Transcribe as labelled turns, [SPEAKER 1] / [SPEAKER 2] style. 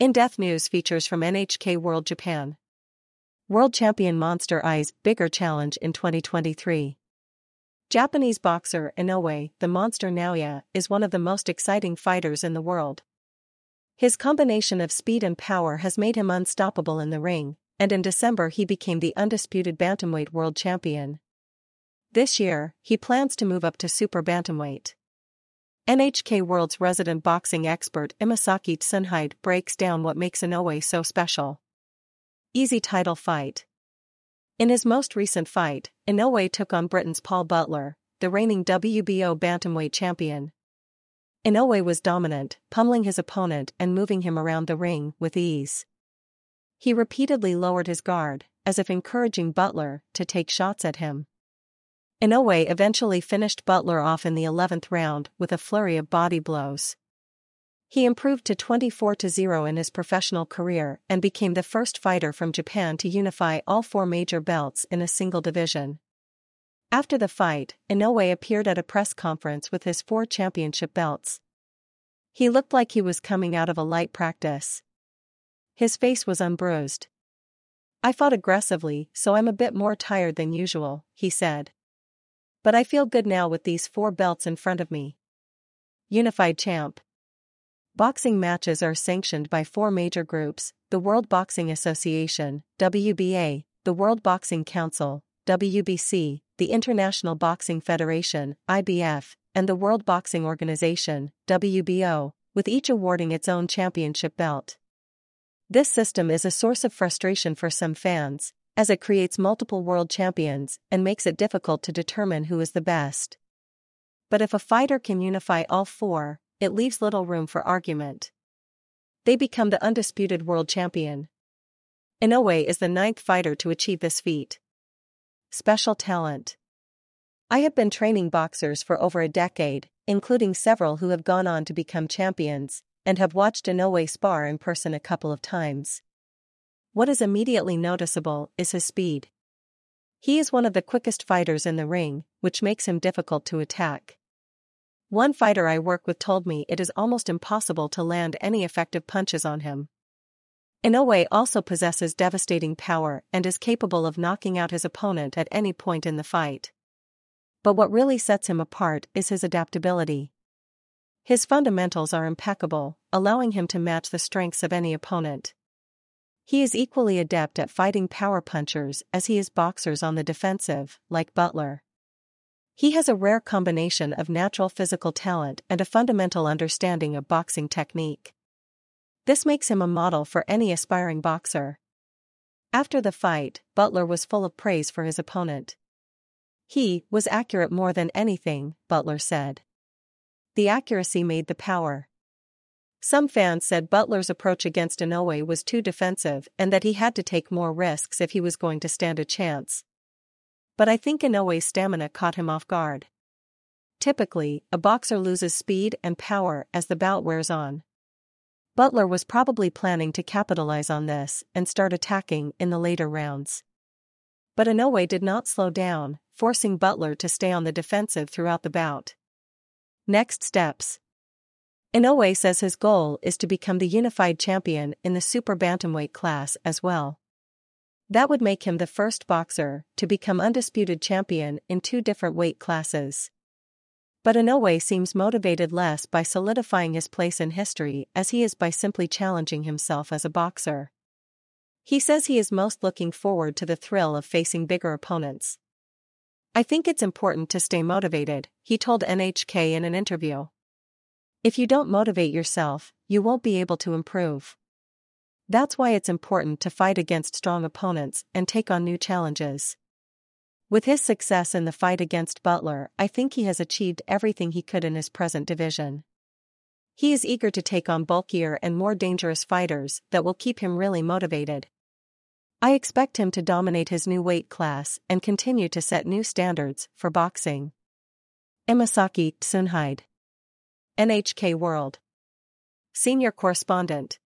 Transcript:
[SPEAKER 1] In Depth News features from NHK World Japan. World Champion Monster Eyes Bigger Challenge in 2023. Japanese boxer Inoue, the monster Naoya, is one of the most exciting fighters in the world. His combination of speed and power has made him unstoppable in the ring, and in December he became the undisputed bantamweight world champion. This year, he plans to move up to super bantamweight. NHK World's resident boxing expert Imasaki Tsunehide breaks down what makes Inoue so special. Easy title fight. In his most recent fight, Inoue took on Britain's Paul Butler, the reigning WBO bantamweight champion. Inoue was dominant, pummeling his opponent and moving him around the ring with ease. He repeatedly lowered his guard, as if encouraging Butler to take shots at him. Inoue eventually finished Butler off in the 11th round with a flurry of body blows. He improved to 24-0 in his professional career and became the first fighter from Japan to unify all four major belts in a single division. After the fight, Inoue appeared at a press conference with his four championship belts. He looked like he was coming out of a light practice. His face was unbruised. I fought aggressively, so I'm a bit more tired than usual, he said. But I feel good now with these four belts in front of me. Unified Champ Boxing matches are sanctioned by four major groups the World Boxing Association, WBA, the World Boxing Council, WBC, the International Boxing Federation, IBF, and the World Boxing Organization, WBO, with each awarding its own championship belt. This system is a source of frustration for some fans, as it creates multiple world champions and makes it difficult to determine who is the best. But if a fighter can unify all four, it leaves little room for argument. They become the undisputed world champion. Inoue is the ninth fighter to achieve this feat. Special talent. I have been training boxers for over a decade, including several who have gone on to become champions, and have watched Inoue spar in person a couple of times. What is immediately noticeable is his speed. He is one of the quickest fighters in the ring, which makes him difficult to attack. One fighter I work with told me it is almost impossible to land any effective punches on him. Inoue also possesses devastating power and is capable of knocking out his opponent at any point in the fight. But what really sets him apart is his adaptability. His fundamentals are impeccable, allowing him to match the strengths of any opponent. He is equally adept at fighting power punchers as he is boxers on the defensive, like Butler. He has a rare combination of natural physical talent and a fundamental understanding of boxing technique. This makes him a model for any aspiring boxer. After the fight, Butler was full of praise for his opponent. He was accurate more than anything, Butler said. The accuracy made the power. Some fans said Butler's approach against Inoue was too defensive and that he had to take more risks if he was going to stand a chance. But I think Inoue's stamina caught him off guard. Typically, a boxer loses speed and power as the bout wears on. Butler was probably planning to capitalize on this and start attacking in the later rounds. But Inoue did not slow down, forcing Butler to stay on the defensive throughout the bout. Next steps Inoue says his goal is to become the unified champion in the super bantamweight class as well. That would make him the first boxer to become undisputed champion in two different weight classes. But Inoue seems motivated less by solidifying his place in history as he is by simply challenging himself as a boxer. He says he is most looking forward to the thrill of facing bigger opponents. I think it's important to stay motivated, he told NHK in an interview. If you don't motivate yourself, you won't be able to improve. That's why it's important to fight against strong opponents and take on new challenges. With his success in the fight against Butler, I think he has achieved everything he could in his present division. He is eager to take on bulkier and more dangerous fighters that will keep him really motivated. I expect him to dominate his new weight class and continue to set new standards for boxing. Imasaki Tsunehide NHK World. Senior Correspondent